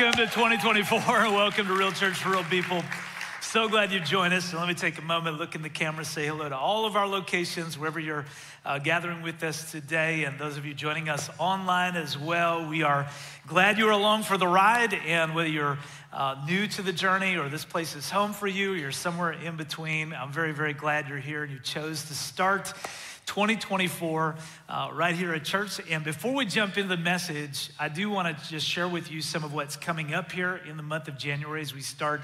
welcome to 2024. and Welcome to Real Church for Real People. So glad you joined us. And let me take a moment, look in the camera, say hello to all of our locations, wherever you're uh, gathering with us today, and those of you joining us online as well. We are glad you're along for the ride. And whether you're uh, new to the journey or this place is home for you, you're somewhere in between, I'm very, very glad you're here and you chose to start 2024 uh, right here at church. And before we jump into the message, I do want to just share with you some of what's coming up here in the month of January as we start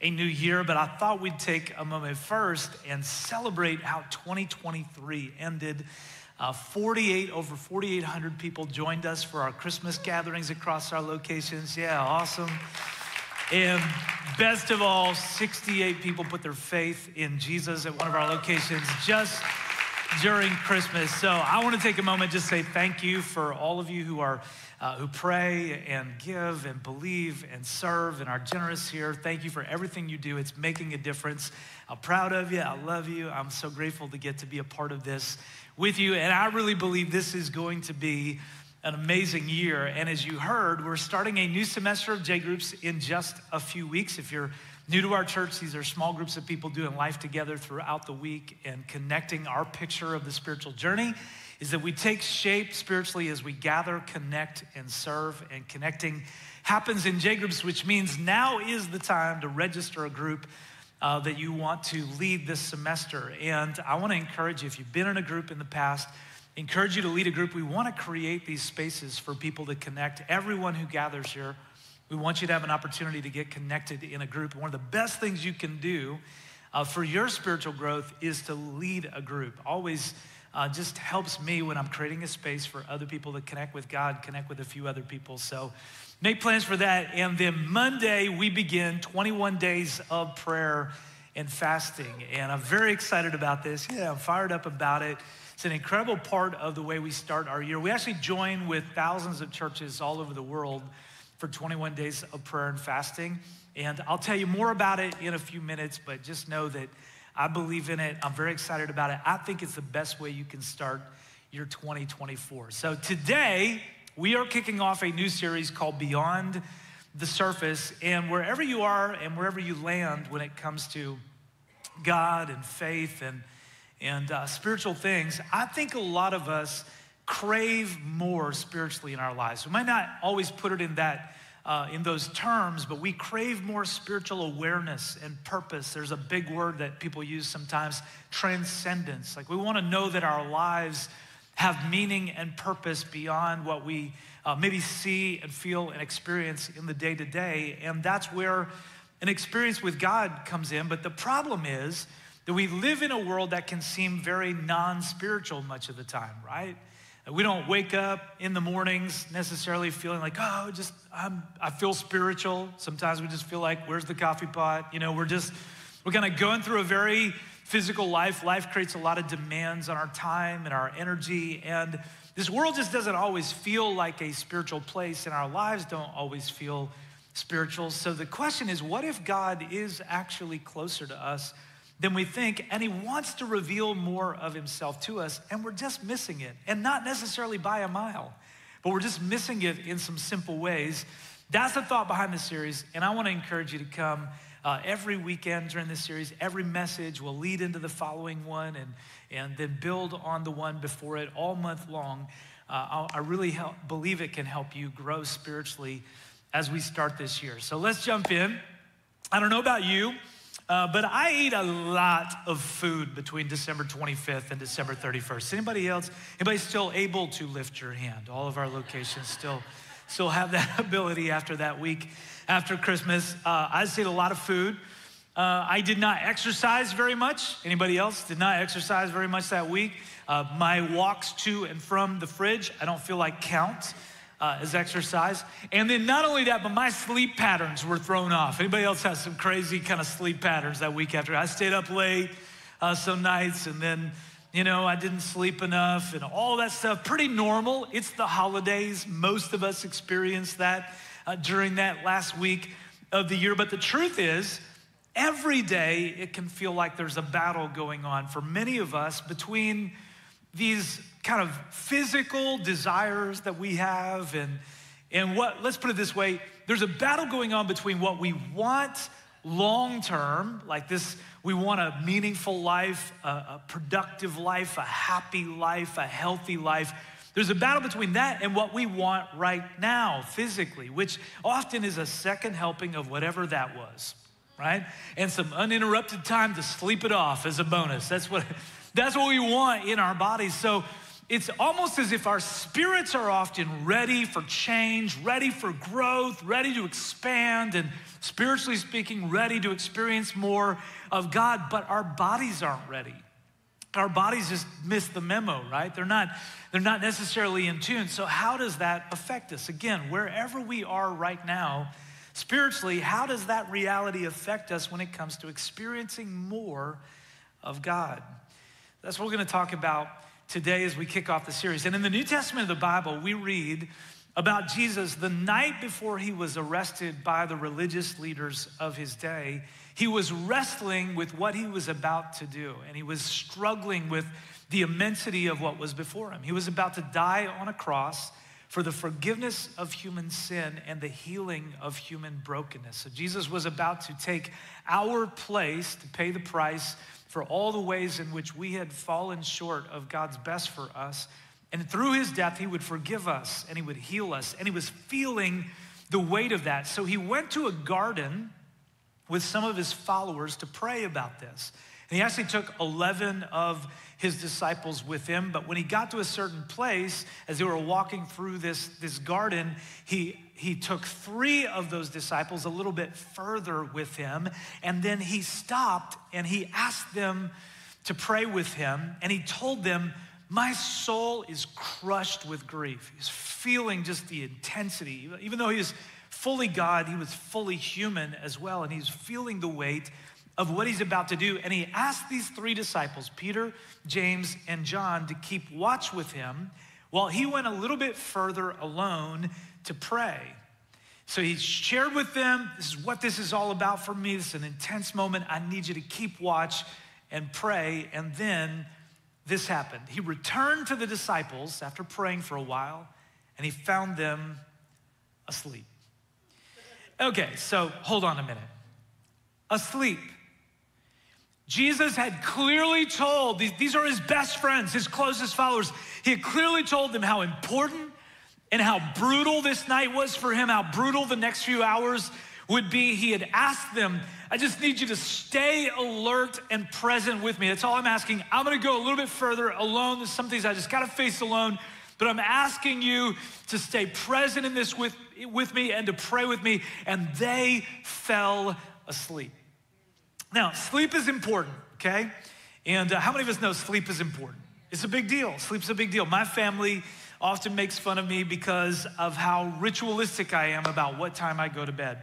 a new year. But I thought we'd take a moment first and celebrate how 2023 ended. Uh, 48 over 4,800 people joined us for our Christmas gatherings across our locations. Yeah, awesome. And best of all, 68 people put their faith in Jesus at one of our locations just during Christmas. So I want to take a moment just say thank you for all of you who are uh, who pray and give and believe and serve and are generous here. Thank you for everything you do. It's making a difference. I'm proud of you. I love you. I'm so grateful to get to be a part of this with you. And I really believe this is going to be an amazing year. And as you heard, we're starting a new semester of J Groups in just a few weeks. If you're New to our church, these are small groups of people doing life together throughout the week and connecting our picture of the spiritual journey is that we take shape spiritually as we gather, connect, and serve. And connecting happens in J groups, which means now is the time to register a group uh, that you want to lead this semester. And I want to encourage you, if you've been in a group in the past, encourage you to lead a group. We want to create these spaces for people to connect. Everyone who gathers here we want you to have an opportunity to get connected in a group. One of the best things you can do uh, for your spiritual growth is to lead a group. Always uh, just helps me when I'm creating a space for other people to connect with God, connect with a few other people. So make plans for that. And then Monday, we begin 21 days of prayer and fasting. And I'm very excited about this. Yeah, I'm fired up about it. It's an incredible part of the way we start our year. We actually join with thousands of churches all over the world for 21 days of prayer and fasting. And I'll tell you more about it in a few minutes, but just know that I believe in it. I'm very excited about it. I think it's the best way you can start your 2024. So today, we are kicking off a new series called Beyond the Surface. And wherever you are and wherever you land when it comes to God and faith and, and uh, spiritual things, I think a lot of us crave more spiritually in our lives. We might not always put it in that uh, in those terms, but we crave more spiritual awareness and purpose. There's a big word that people use sometimes, transcendence. Like we want to know that our lives have meaning and purpose beyond what we uh, maybe see and feel and experience in the day to day. And that's where an experience with God comes in. But the problem is that we live in a world that can seem very non spiritual much of the time, right? We don't wake up in the mornings necessarily feeling like, oh, just I'm, I feel spiritual. Sometimes we just feel like, where's the coffee pot? You know, we're just, we're kind of going through a very physical life. Life creates a lot of demands on our time and our energy. And this world just doesn't always feel like a spiritual place, and our lives don't always feel spiritual. So the question is, what if God is actually closer to us than we think, and He wants to reveal more of Himself to us, and we're just missing it. And not necessarily by a mile, but we're just missing it in some simple ways. That's the thought behind the series, and I want to encourage you to come uh, every weekend during this series. Every message will lead into the following one and, and then build on the one before it all month long. Uh, I really help, believe it can help you grow spiritually as we start this year. So let's jump in. I don't know about you. Uh, but I ate a lot of food between December 25th and December 31st. Anybody else? Anybody still able to lift your hand? All of our locations still, still have that ability after that week after Christmas. Uh, I just ate a lot of food. Uh, I did not exercise very much. Anybody else did not exercise very much that week? Uh, my walks to and from the fridge, I don't feel like count uh, as exercise. And then not only that, but my sleep patterns were thrown off. Anybody else has some crazy kind of sleep patterns that week after? I stayed up late uh, some nights and then, you know, I didn't sleep enough and all that stuff. Pretty normal. It's the holidays. Most of us experience that uh, during that last week of the year. But the truth is, every day it can feel like there's a battle going on for many of us between these kind of physical desires that we have and and what let's put it this way there's a battle going on between what we want long term, like this, we want a meaningful life, a, a, productive life, a happy life, a healthy life. There's a battle between that and what we want right now, physically, which often is a second helping of whatever that was, right? And some uninterrupted time to sleep it off as a bonus. That's what, that's what we want in our bodies. So it's almost as if our spirits are often ready for change, ready for growth, ready to expand, and spiritually speaking, ready to experience more of God, but our bodies aren't ready. Our bodies just miss the memo, right? They're not, they're not necessarily in tune. So, how does that affect us? Again, wherever we are right now, spiritually, how does that reality affect us when it comes to experiencing more of God? That's what we're going to talk about today as we kick off the series. And in the New Testament of the Bible, we read about Jesus the night before he was arrested by the religious leaders of his day. He was wrestling with what he was about to do, and he was struggling with the immensity of what was before him. He was about to die on a cross for the forgiveness of human sin and the healing of human brokenness. So Jesus was about to take our place to pay the price for all the ways in which we had fallen short of God's best for us. And through his death, he would forgive us and he would heal us. And he was feeling the weight of that. So he went to a garden with some of his followers to pray about this. And he actually took 11 of his disciples with him. But when he got to a certain place, as they were walking through this, this garden, he, he took three of those disciples a little bit further with him. And then he stopped and he asked them to pray with him. And he told them, My soul is crushed with grief. He's feeling just the intensity. Even though he was fully God, he was fully human as well. And he's feeling the weight of what he's about to do. And he asked these three disciples, Peter, James, and John, to keep watch with him while he went a little bit further alone to pray. So he shared with them, This is what this is all about for me. This is an intense moment. I need you to keep watch and pray. And then this happened. He returned to the disciples after praying for a while, and he found them asleep. Okay, so hold on a minute. Asleep. Jesus had clearly told, these, are his best friends, his closest followers. He had clearly told them how important and how brutal this night was for him, how brutal the next few hours would be. He had asked them, I just need you to stay alert and present with me. That's all I'm asking. I'm gonna go a little bit further alone. There's some things I just gotta face alone, but I'm asking you to stay present in this with, with me and to pray with me. And they fell asleep. Now, sleep is important, okay? And uh, how many of us know sleep is important? It's a big deal. Sleep's a big deal. My family often makes fun of me because of how ritualistic I am about what time I go to bed.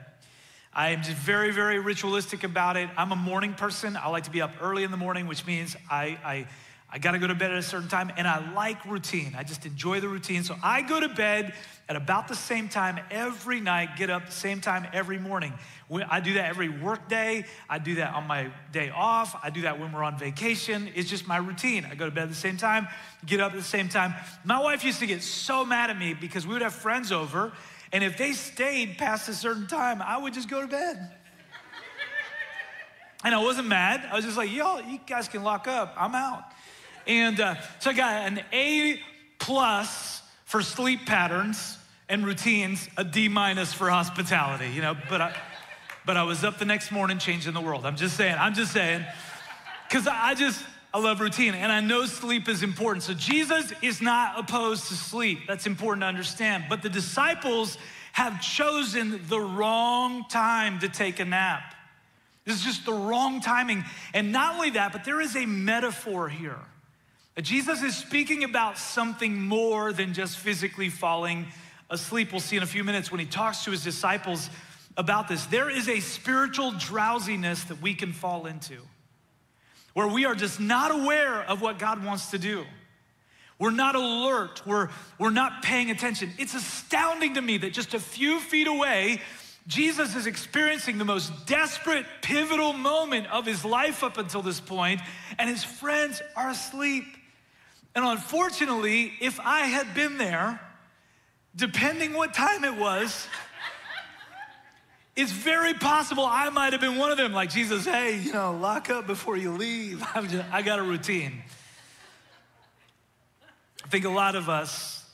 I am just very, very ritualistic about it. I'm a morning person. I like to be up early in the morning, which means I, I I got to go to bed at a certain time, and I like routine. I just enjoy the routine. So I go to bed at about the same time every night, get up the same time every morning. I do that every work day. I do that on my day off. I do that when we're on vacation. It's just my routine. I go to bed at the same time, get up at the same time. My wife used to get so mad at me because we would have friends over, and if they stayed past a certain time, I would just go to bed. And I wasn't mad. I was just like, y'all, you guys can lock up. I'm out. And uh, so I got an A plus for sleep patterns and routines, a D minus for hospitality, you know, but I, but I was up the next morning changing the world. I'm just saying, I'm just saying, because I just, I love routine and I know sleep is important. So Jesus is not opposed to sleep. That's important to understand. But the disciples have chosen the wrong time to take a nap. This is just the wrong timing. And not only that, but there is a metaphor here. Jesus is speaking about something more than just physically falling asleep. We'll see in a few minutes when he talks to his disciples about this. There is a spiritual drowsiness that we can fall into where we are just not aware of what God wants to do. We're not alert, we're, we're not paying attention. It's astounding to me that just a few feet away, Jesus is experiencing the most desperate, pivotal moment of his life up until this point, and his friends are asleep. And unfortunately, if I had been there, depending what time it was, it's very possible I might have been one of them. Like Jesus, hey, you know, lock up before you leave. I'm just, I got a routine. I think a lot of us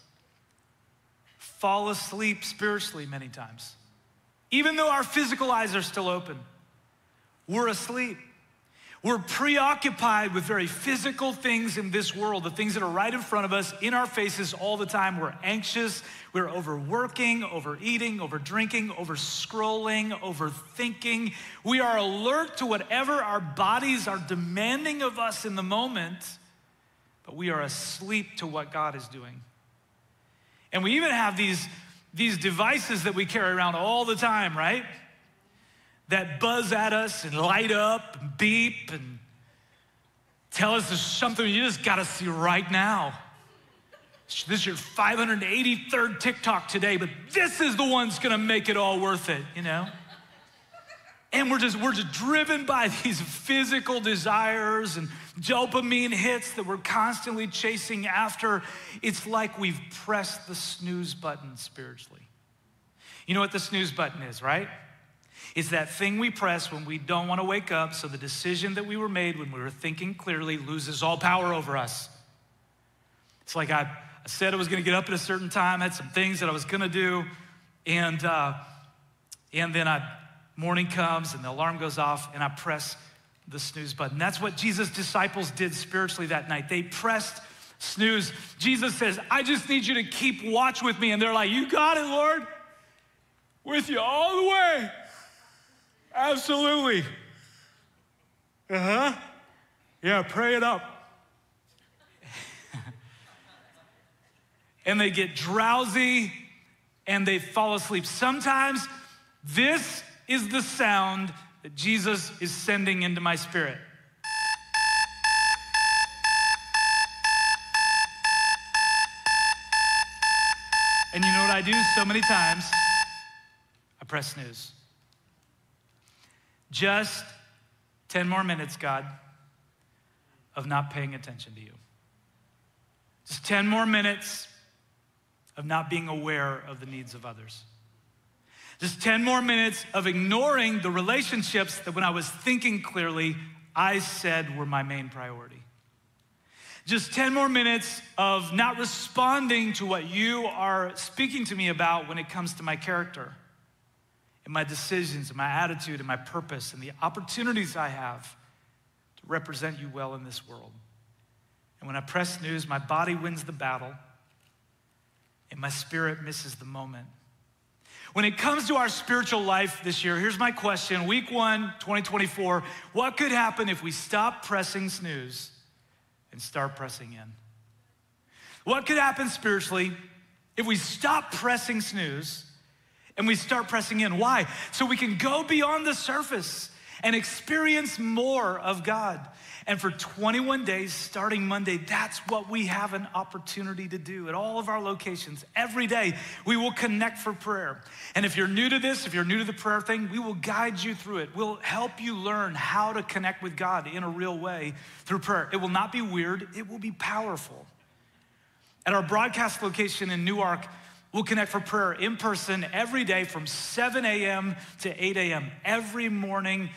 fall asleep spiritually many times. Even though our physical eyes are still open, we're asleep. We're preoccupied with very physical things in this world, the things that are right in front of us, in our faces all the time. We're anxious, we're overworking, overeating, over drinking, over scrolling, overthinking. We are alert to whatever our bodies are demanding of us in the moment, but we are asleep to what God is doing. And we even have these, these devices that we carry around all the time, right? That buzz at us and light up and beep and tell us there's something you just gotta see right now. This is your 583rd TikTok today, but this is the one that's gonna make it all worth it, you know? And we're just, we're just driven by these physical desires and dopamine hits that we're constantly chasing after. It's like we've pressed the snooze button spiritually. You know what the snooze button is, right? It's that thing we press when we don't want to wake up, so the decision that we were made when we were thinking clearly loses all power over us. It's like I, I said I was going to get up at a certain time, had some things that I was going to do, and, uh, and then I, morning comes and the alarm goes off, and I press the snooze button. That's what Jesus' disciples did spiritually that night. They pressed snooze. Jesus says, I just need you to keep watch with me. And they're like, You got it, Lord. With you all the way. Absolutely. Uh huh. Yeah, pray it up. and they get drowsy and they fall asleep. Sometimes this is the sound that Jesus is sending into my spirit. And you know what I do so many times? I press snooze. Just 10 more minutes, God, of not paying attention to you. Just 10 more minutes of not being aware of the needs of others. Just 10 more minutes of ignoring the relationships that when I was thinking clearly, I said were my main priority. Just 10 more minutes of not responding to what you are speaking to me about when it comes to my character and my decisions and my attitude and my purpose and the opportunities I have to represent you well in this world. And when I press snooze, my body wins the battle and my spirit misses the moment. When it comes to our spiritual life this year, here's my question. Week one, 2024, what could happen if we stop pressing snooze and start pressing in? What could happen spiritually if we stop pressing snooze and we start pressing in. Why? So we can go beyond the surface and experience more of God. And for 21 days, starting Monday, that's what we have an opportunity to do at all of our locations. Every day, we will connect for prayer. And if you're new to this, if you're new to the prayer thing, we will guide you through it. We'll help you learn how to connect with God in a real way through prayer. It will not be weird, it will be powerful. At our broadcast location in Newark, We'll connect for prayer in person every day from 7 a.m. to 8 a.m. every morning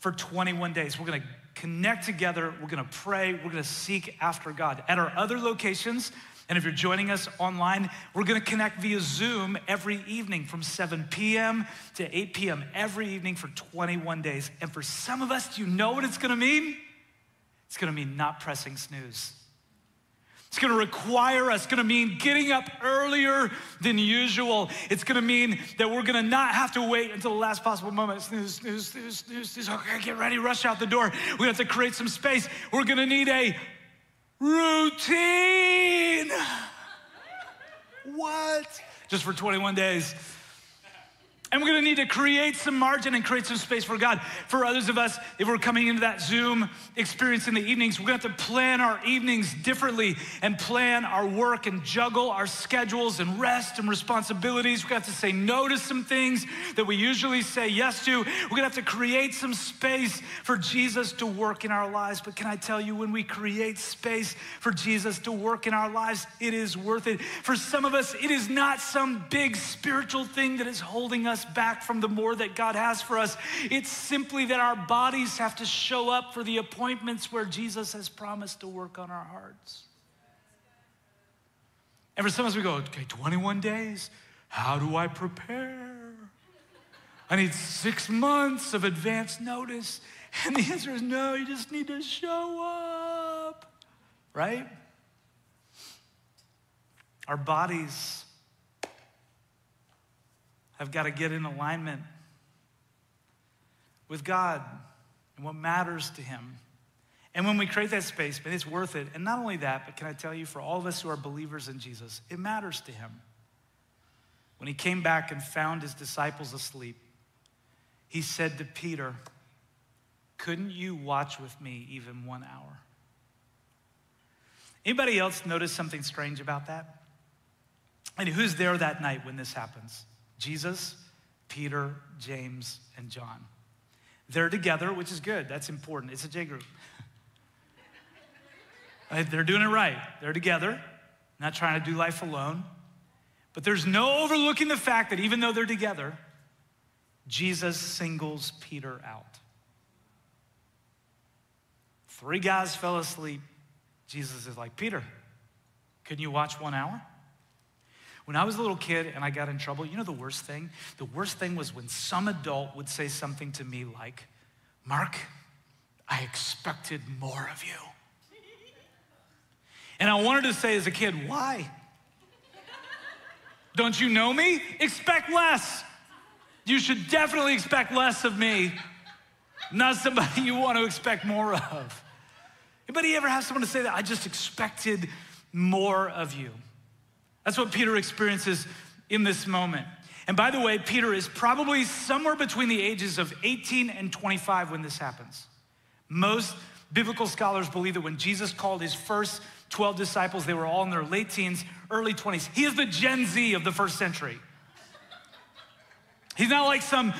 for 21 days. We're gonna connect together, we're gonna pray, we're gonna seek after God. At our other locations, and if you're joining us online, we're gonna connect via Zoom every evening from 7 p.m. to 8 p.m. every evening for 21 days. And for some of us, do you know what it's gonna mean? It's gonna mean not pressing snooze. It's gonna require us, it's gonna mean getting up earlier than usual. It's gonna mean that we're gonna not have to wait until the last possible moment. Snooze, snooze, snooze, snooze, snooze. Okay, get ready, rush out the door. We're gonna have to create some space. We're gonna need a routine. What? Just for 21 days. And we're gonna need to create some margin and create some space for God. For others of us, if we're coming into that Zoom experience in the evenings, we're gonna have to plan our evenings differently and plan our work and juggle our schedules and rest and responsibilities. We're gonna have to say no to some things that we usually say yes to. We're gonna have to create some space for Jesus to work in our lives. But can I tell you, when we create space for Jesus to work in our lives, it is worth it. For some of us, it is not some big spiritual thing that is holding us us back from the more that God has for us. It's simply that our bodies have to show up for the appointments where Jesus has promised to work on our hearts. And for some of us, we go, okay, 21 days. How do I prepare? I need six months of advance notice. And the answer is no, you just need to show up, right? Our bodies have got to get in alignment with God and what matters to Him. And when we create that space, man, it's worth it. And not only that, but can I tell you, for all of us who are believers in Jesus, it matters to Him. When He came back and found His disciples asleep, He said to Peter, Couldn't you watch with me even one hour? Anybody else notice something strange about that? And who's there that night when this happens? Jesus, Peter, James, and John. They're together, which is good. That's important. It's a J group. They're doing it right. They're together, not trying to do life alone. But there's no overlooking the fact that even though they're together, Jesus singles Peter out. Three guys fell asleep. Jesus is like, Peter, couldn't you watch one hour? When I was a little kid and I got in trouble, you know the worst thing? The worst thing was when some adult would say something to me like, Mark, I expected more of you. And I wanted to say as a kid, why? Don't you know me? Expect less. You should definitely expect less of me, not somebody you want to expect more of. Anybody ever have someone to say that? I just expected more of you. That's what Peter experiences in this moment. And by the way, Peter is probably somewhere between the ages of 18 and 25 when this happens. Most biblical scholars believe that when Jesus called his first 12 disciples, they were all in their late teens, early 20s. He is the Gen Z of the first century. He's not like some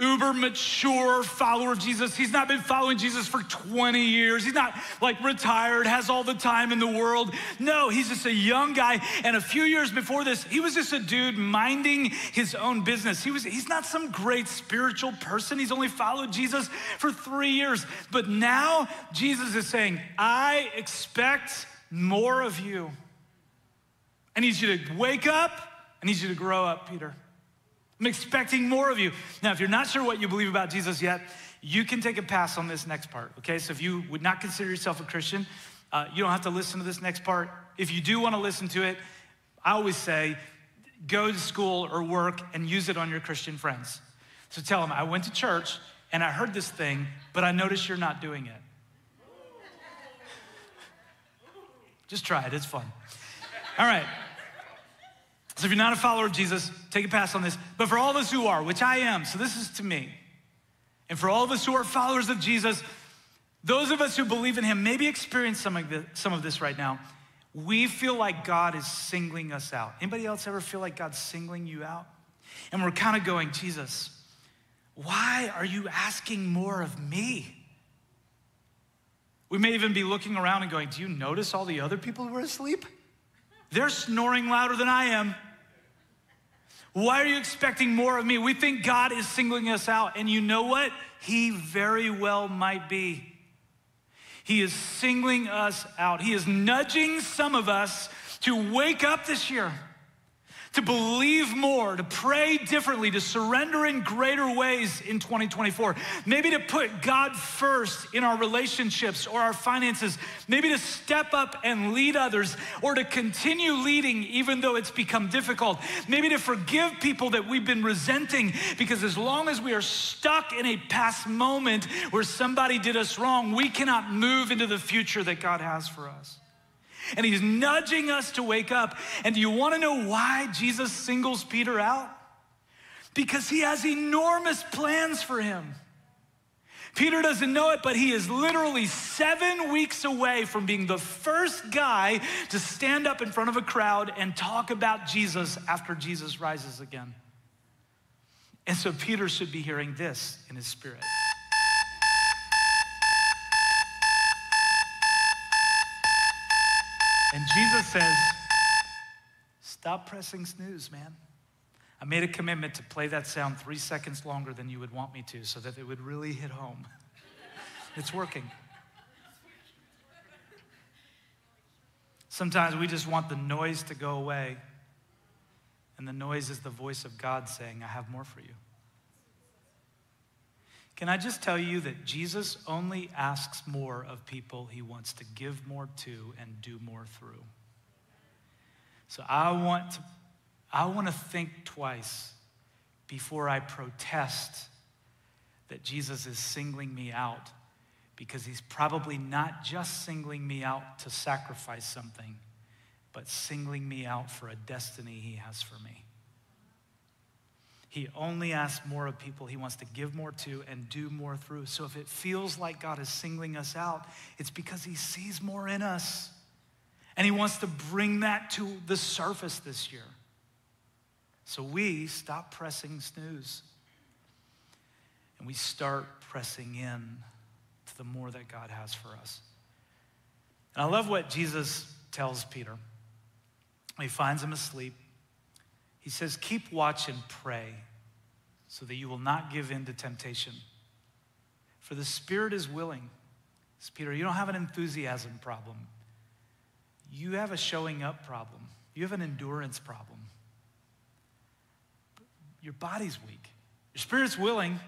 uber mature follower of Jesus. He's not been following Jesus for 20 years. He's not like retired, has all the time in the world. No, he's just a young guy. And a few years before this, he was just a dude minding his own business. He was, he's not some great spiritual person. He's only followed Jesus for three years. But now Jesus is saying, I expect more of you. I need you to wake up. I need you to grow up, Peter. I'm expecting more of you. Now, if you're not sure what you believe about Jesus yet, you can take a pass on this next part, okay? So if you would not consider yourself a Christian, uh, you don't have to listen to this next part. If you do want to listen to it, I always say go to school or work and use it on your Christian friends. So tell them, I went to church and I heard this thing, but I noticed you're not doing it. Just try it, it's fun. All right. So if you're not a follower of Jesus, take a pass on this. But for all of us who are, which I am, so this is to me, and for all of us who are followers of Jesus, those of us who believe in him maybe experience some of, this, some of this right now. We feel like God is singling us out. Anybody else ever feel like God's singling you out? And we're kind of going, Jesus, why are you asking more of me? We may even be looking around and going, Do you notice all the other people who are asleep? They're snoring louder than I am. Why are you expecting more of me? We think God is singling us out. And you know what? He very well might be. He is singling us out. He is nudging some of us to wake up this year to believe more, to pray differently, to surrender in greater ways in 2024. Maybe to put God first in our relationships or our finances. Maybe to step up and lead others or to continue leading even though it's become difficult. Maybe to forgive people that we've been resenting because as long as we are stuck in a past moment where somebody did us wrong, we cannot move into the future that God has for us and he's nudging us to wake up. And do you want to know why Jesus singles Peter out? Because he has enormous plans for him. Peter doesn't know it, but he is literally seven weeks away from being the first guy to stand up in front of a crowd and talk about Jesus after Jesus rises again. And so Peter should be hearing this in his spirit. And Jesus says, Stop pressing snooze, man. I made a commitment to play that sound three seconds longer than you would want me to so that it would really hit home. it's working. Sometimes we just want the noise to go away, and the noise is the voice of God saying, I have more for you. Can I just tell you that Jesus only asks more of people he wants to give more to and do more through? So I want to, I want to think twice before I protest that Jesus is singling me out because he's probably not just singling me out to sacrifice something, but singling me out for a destiny he has for me. He only asks more of people he wants to give more to and do more through. So if it feels like God is singling us out, it's because he sees more in us. And he wants to bring that to the surface this year. So we stop pressing snooze and we start pressing in to the more that God has for us. And I love what Jesus tells Peter. He finds him asleep. He says, Keep watch and pray so that you will not give in to temptation. For the spirit is willing. Peter, you don't have an enthusiasm problem. You have a showing up problem. You have an endurance problem. Your body's weak. Your spirit's willing,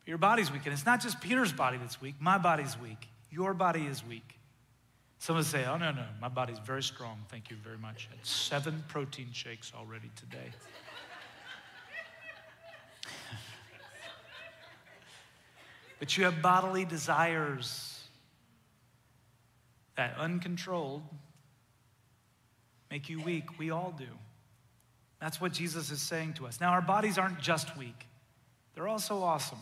but your body's weak. And it's not just Peter's body that's weak, my body's weak. Your body is weak. Someone say, Oh, no, no, my body's very strong. Thank you very much. I had seven protein shakes already today. but you have bodily desires that uncontrolled make you weak. We all do. That's what Jesus is saying to us. Now, our bodies aren't just weak, they're also awesome.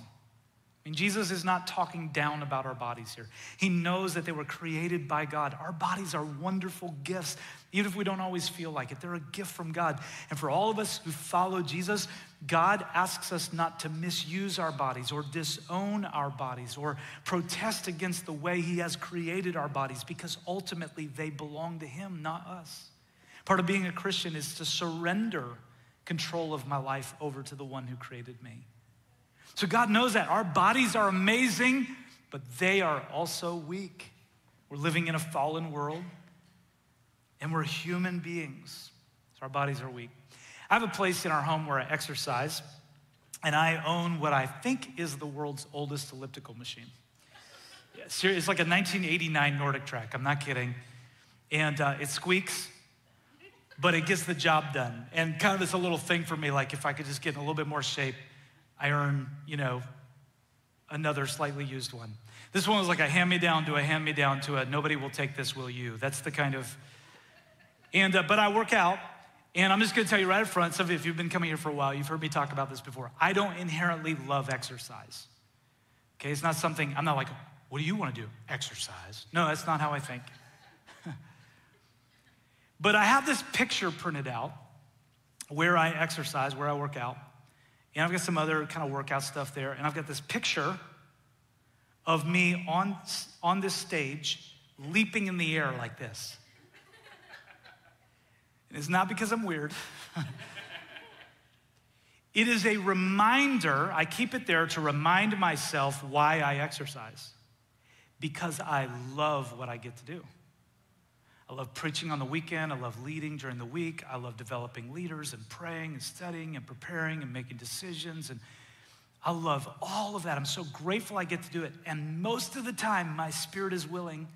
I mean, Jesus is not talking down about our bodies here. He knows that they were created by God. Our bodies are wonderful gifts, even if we don't always feel like it. They're a gift from God. And for all of us who follow Jesus, God asks us not to misuse our bodies or disown our bodies or protest against the way He has created our bodies because ultimately they belong to Him, not us. Part of being a Christian is to surrender control of my life over to the one who created me. So God knows that. Our bodies are amazing, but they are also weak. We're living in a fallen world, and we're human beings. So our bodies are weak. I have a place in our home where I exercise, and I own what I think is the world's oldest elliptical machine. It's like a 1989 NordicTrack, I'm not kidding. And uh, it squeaks, but it gets the job done. And kind of it's a little thing for me, like if I could just get in a little bit more shape, I earn, you know, another slightly used one. This one was like a hand me down to a hand me down to a nobody will take this, will you? That's the kind of, and, uh, but I work out. And I'm just gonna tell you right up front, some of you, if you've been coming here for a while, you've heard me talk about this before. I don't inherently love exercise. Okay, it's not something, I'm not like, what do you wanna do? Exercise. No, that's not how I think. but I have this picture printed out where I exercise, where I work out. And I've got some other kind of workout stuff there. And I've got this picture of me on, on this stage leaping in the air like this. And it's not because I'm weird. it is a reminder, I keep it there to remind myself why I exercise. Because I love what I get to do. I love preaching on the weekend. I love leading during the week. I love developing leaders and praying and studying and preparing and making decisions. And I love all of that. I'm so grateful I get to do it. And most of the time, my spirit is willing,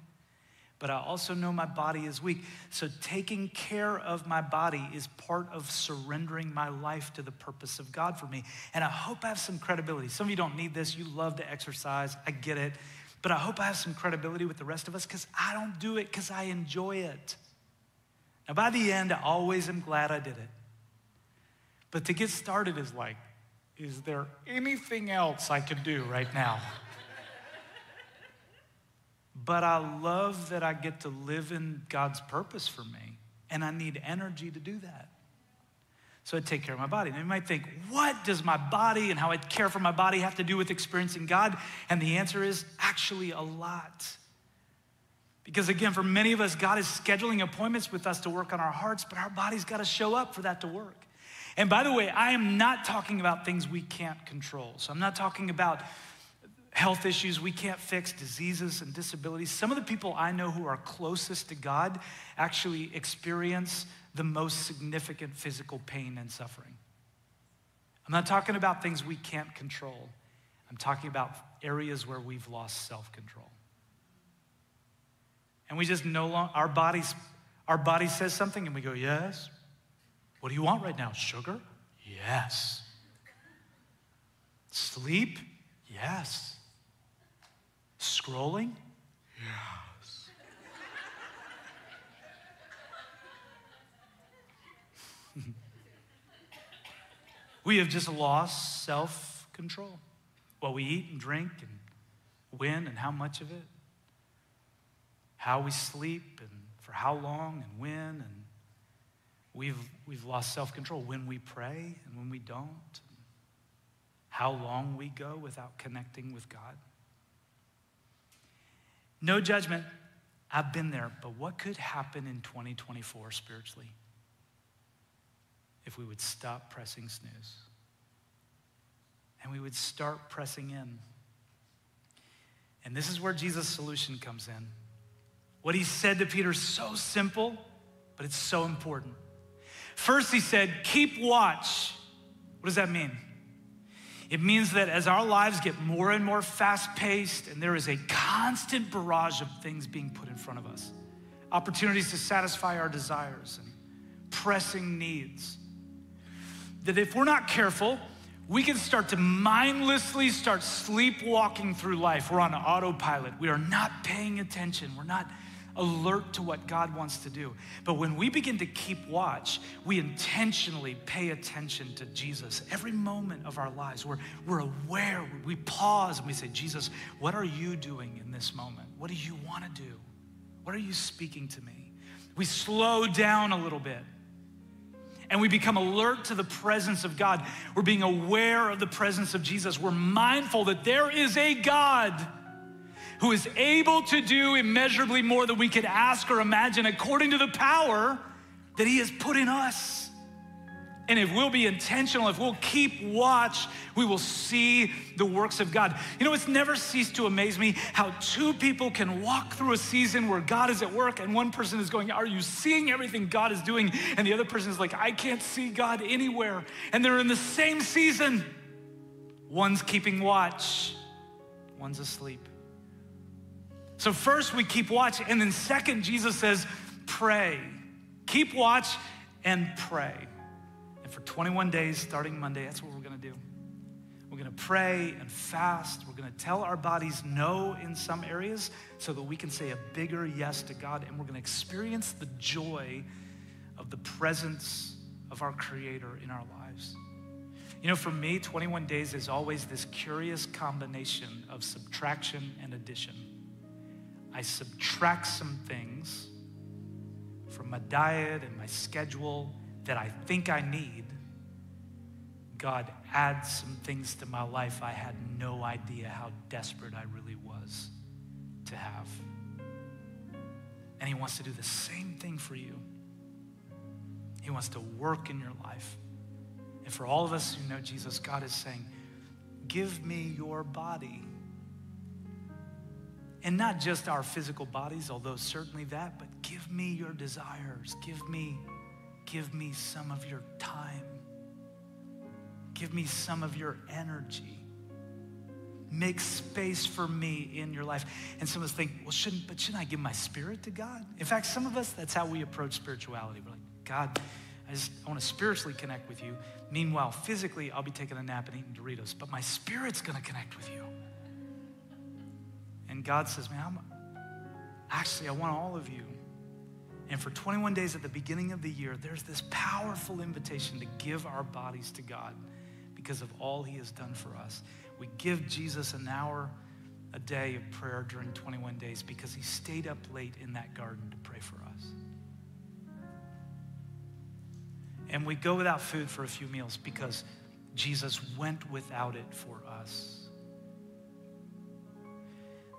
but I also know my body is weak. So taking care of my body is part of surrendering my life to the purpose of God for me. And I hope I have some credibility. Some of you don't need this. You love to exercise. I get it but I hope I have some credibility with the rest of us because I don't do it because I enjoy it. Now, by the end, I always am glad I did it. But to get started is like, is there anything else I could do right now? but I love that I get to live in God's purpose for me, and I need energy to do that. So I take care of my body. And you might think, what does my body and how I care for my body have to do with experiencing God? And the answer is actually a lot. Because again, for many of us, God is scheduling appointments with us to work on our hearts, but our body's got to show up for that to work. And by the way, I am not talking about things we can't control. So I'm not talking about health issues we can't fix, diseases and disabilities. Some of the people I know who are closest to God actually experience the most significant physical pain and suffering. I'm not talking about things we can't control. I'm talking about areas where we've lost self control. And we just no longer, our bodies, our body says something and we go, yes. What do you want right now? Sugar? Yes. Sleep? Yes. Scrolling? We have just lost self control. What we eat and drink and when and how much of it, how we sleep and for how long and when, and we've, we've lost self control when we pray and when we don't, how long we go without connecting with God. No judgment. I've been there, but what could happen in 2024 spiritually if we would stop pressing snooze and we would start pressing in? And this is where Jesus' solution comes in. What he said to Peter is so simple, but it's so important. First, he said, Keep watch. What does that mean? It means that as our lives get more and more fast paced, and there is a constant barrage of things being put in front of us, opportunities to satisfy our desires and pressing needs, that if we're not careful, we can start to mindlessly start sleepwalking through life. We're on autopilot. We are not paying attention. We're not alert to what God wants to do. But when we begin to keep watch, we intentionally pay attention to Jesus every moment of our lives. We're, we're aware, we pause and we say, Jesus, what are you doing in this moment? What do you want to do? What are you speaking to me? We slow down a little bit and we become alert to the presence of God. We're being aware of the presence of Jesus. We're mindful that there is a God who is able to do immeasurably more than we could ask or imagine according to the power that He has put in us. And if we'll be intentional, if we'll keep watch, we will see the works of God. You know, it's never ceased to amaze me how two people can walk through a season where God is at work and one person is going, Are you seeing everything God is doing? And the other person is like, I can't see God anywhere. And they're in the same season. One's keeping watch, one's asleep. So, first we keep watch, and then second, Jesus says, pray. Keep watch and pray. For 21 days, starting Monday, that's what we're gonna do. We're gonna pray and fast. We're gonna tell our bodies no in some areas so that we can say a bigger yes to God, and we're gonna experience the joy of the presence of our Creator in our lives. You know, for me, 21 days is always this curious combination of subtraction and addition. I subtract some things from my diet and my schedule that I think I need. God adds some things to my life I had no idea how desperate I really was to have. And He wants to do the same thing for you. He wants to work in your life. And for all of us who know Jesus, God is saying, Give me your body. And not just our physical bodies, although certainly that, but give me your desires. Give me, give me some of your time. Give me some of your energy. Make space for me in your life. And some of us think, well, shouldn't, but shouldn't I give my spirit to God? In fact, some of us, that's how we approach spirituality. We're like, God, I just I want to spiritually connect with you. Meanwhile, physically, I'll be taking a nap and eating Doritos, but my spirit's going to connect with you. And God says, man, I'm, actually, I want all of you. And for 21 days at the beginning of the year, there's this powerful invitation to give our bodies to God because of all he has done for us. We give Jesus an hour a day of prayer during 21 days because he stayed up late in that garden to pray for us. And we go without food for a few meals because Jesus went without it for us.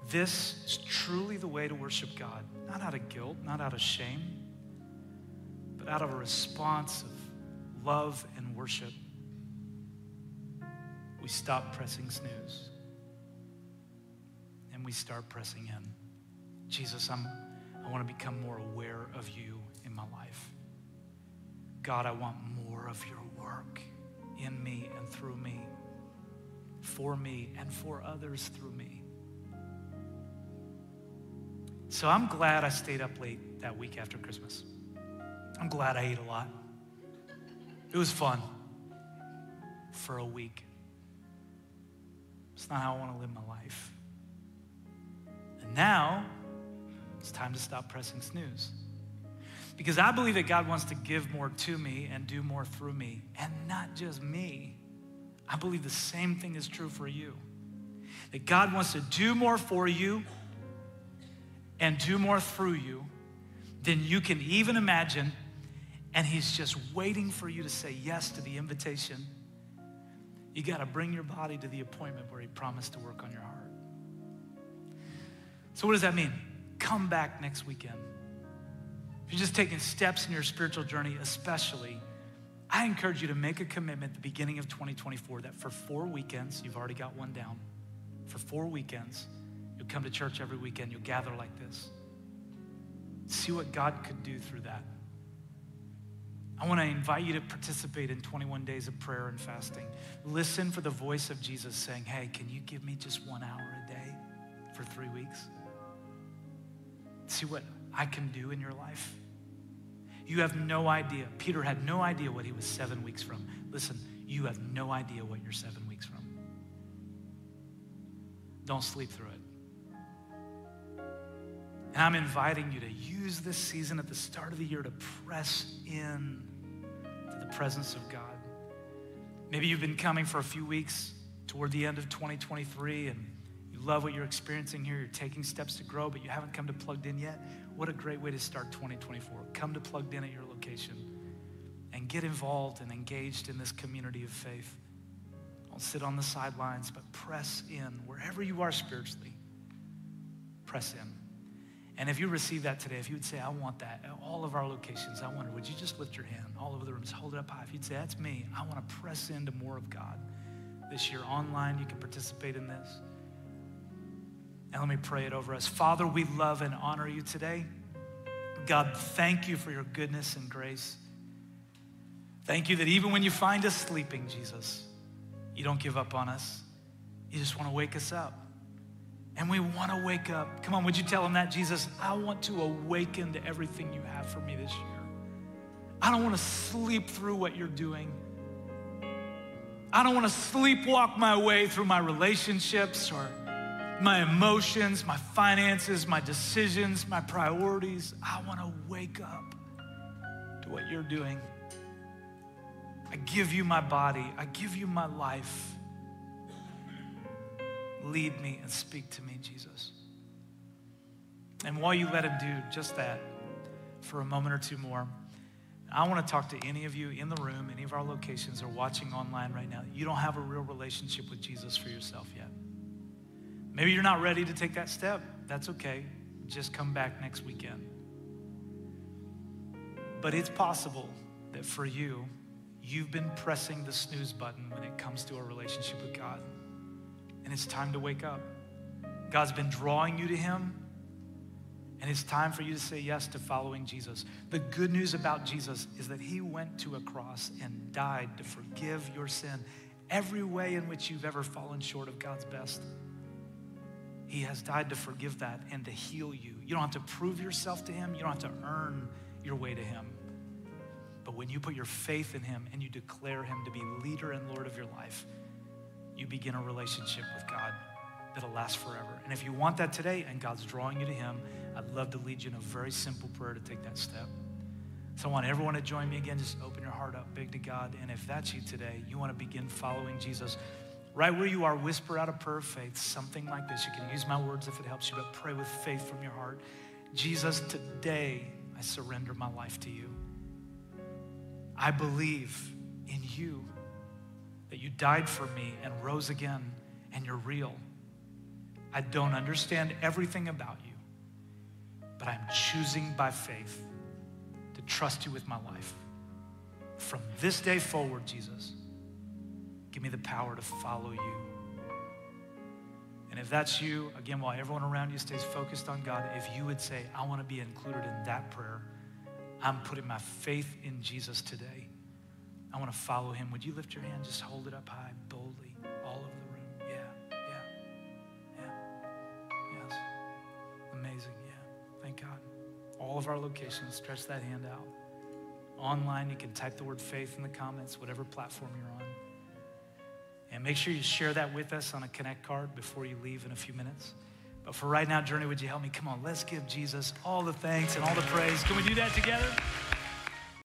This is truly the way to worship God, not out of guilt, not out of shame, but out of a response of love and worship, we stop pressing snooze and we start pressing in. Jesus, I'm, I want to become more aware of you in my life. God, I want more of your work in me and through me, for me and for others through me. So I'm glad I stayed up late that week after Christmas. I'm glad I ate a lot. It was fun for a week. It's not how I want to live my life. And now it's time to stop pressing snooze. Because I believe that God wants to give more to me and do more through me, and not just me. I believe the same thing is true for you. That God wants to do more for you and do more through you than you can even imagine. And He's just waiting for you to say yes to the invitation. You got to bring your body to the appointment where He promised to work on your heart. So, what does that mean? Come back next weekend. If you're just taking steps in your spiritual journey, especially, I encourage you to make a commitment at the beginning of 2024 that for four weekends, you've already got one down, for four weekends, you'll come to church every weekend, you'll gather like this. See what God could do through that. I want to invite you to participate in 21 days of prayer and fasting. Listen for the voice of Jesus saying, Hey, can you give me just one hour a day for three weeks? See what I can do in your life. You have no idea. Peter had no idea what he was seven weeks from. Listen, you have no idea what you're seven weeks from. Don't sleep through it. And I'm inviting you to use this season at the start of the year to press in presence of God. Maybe you've been coming for a few weeks toward the end of 2023 and you love what you're experiencing here. You're taking steps to grow, but you haven't come to plugged in yet. What a great way to start 2024. Come to Plugged In at your location and get involved and engaged in this community of faith. Don't sit on the sidelines, but press in wherever you are spiritually. Press in. And if you receive that today, if you would say, I want that, at all of our locations, I wonder, would you just lift your hand all over the room, just hold it up high. If you'd say, that's me, I want to press into more of God. This year online, you can participate in this. And let me pray it over us. Father, we love and honor you today. God, thank you for your goodness and grace. Thank you that even when you find us sleeping, Jesus, you don't give up on us. You just want to wake us up. And we want to wake up. Come on, would you tell him that, Jesus? I want to awaken to everything you have for me this year. I don't want to sleep through what you're doing. I don't want to sleepwalk my way through my relationships or my emotions, my finances, my decisions, my priorities. I want to wake up to what you're doing. I give you my body, I give you my life. Lead me and speak to me, Jesus. And while you let him do just that for a moment or two more, I want to talk to any of you in the room, any of our locations, or watching online right now. You don't have a real relationship with Jesus for yourself yet. Maybe you're not ready to take that step. That's okay. Just come back next weekend. But it's possible that for you, you've been pressing the snooze button when it comes to a relationship with God. And it's time to wake up. God's been drawing you to Him, and it's time for you to say yes to following Jesus. The good news about Jesus is that He went to a cross and died to forgive your sin, every way in which you've ever fallen short of God's best. He has died to forgive that and to heal you. You don't have to prove yourself to Him, you don't have to earn your way to Him. But when you put your faith in Him and you declare Him to be leader and Lord of your life, you begin a relationship with God that'll last forever. And if you want that today and God's drawing you to Him, I'd love to lead you in a very simple prayer to take that step. So I want everyone to join me again. Just open your heart up big to God. And if that's you today, you want to begin following Jesus right where you are, whisper out a prayer of faith, something like this. You can use my words if it helps you, but pray with faith from your heart. Jesus, today I surrender my life to you. I believe in you, that you died for me and rose again, and you're real. I don't understand everything about you, but I'm choosing by faith to trust you with my life. from this day forward, Jesus, give me the power to follow you. And if that's you, again, while everyone around you stays focused on God, if you would say, I want to be included in that prayer, I'm putting my faith in Jesus today. I want to follow him. Would you lift your hand? Just hold it up high, boldly, all over the room. Yeah, yeah, yeah. Yes. Amazing, yeah. Thank God. All of our locations, stretch that hand out. Online, you can type the word faith in the comments, whatever platform you're on. And make sure you share that with us on a Connect card before you leave in a few minutes. But for right now, Journey, would you help me? Come on, let's give Jesus all the thanks and all the praise. Can we do that together?